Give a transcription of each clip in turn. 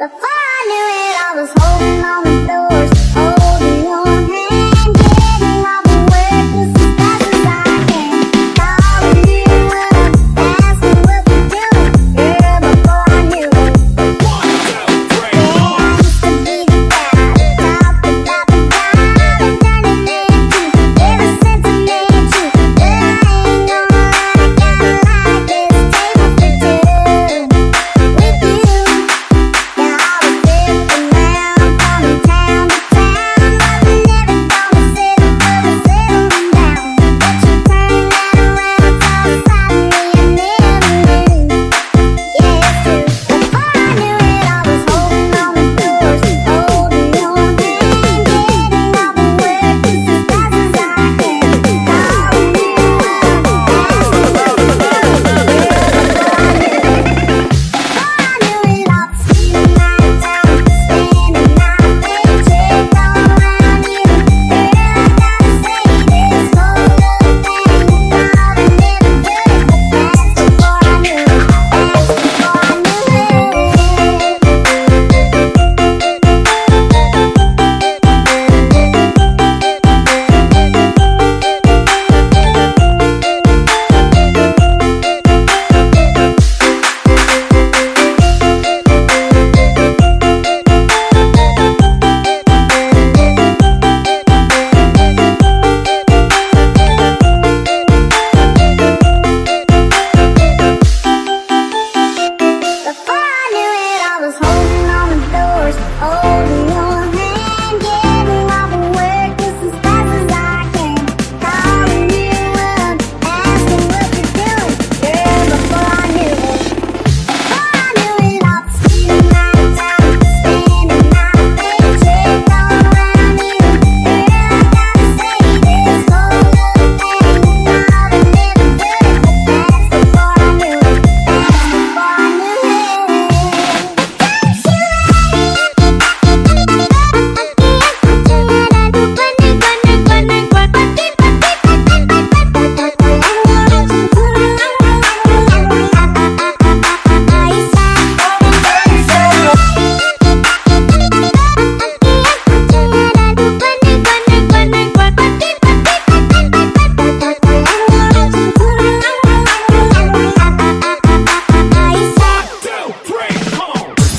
Before I knew it, I was holding on the doors.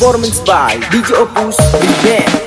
performance by DJ Opus Big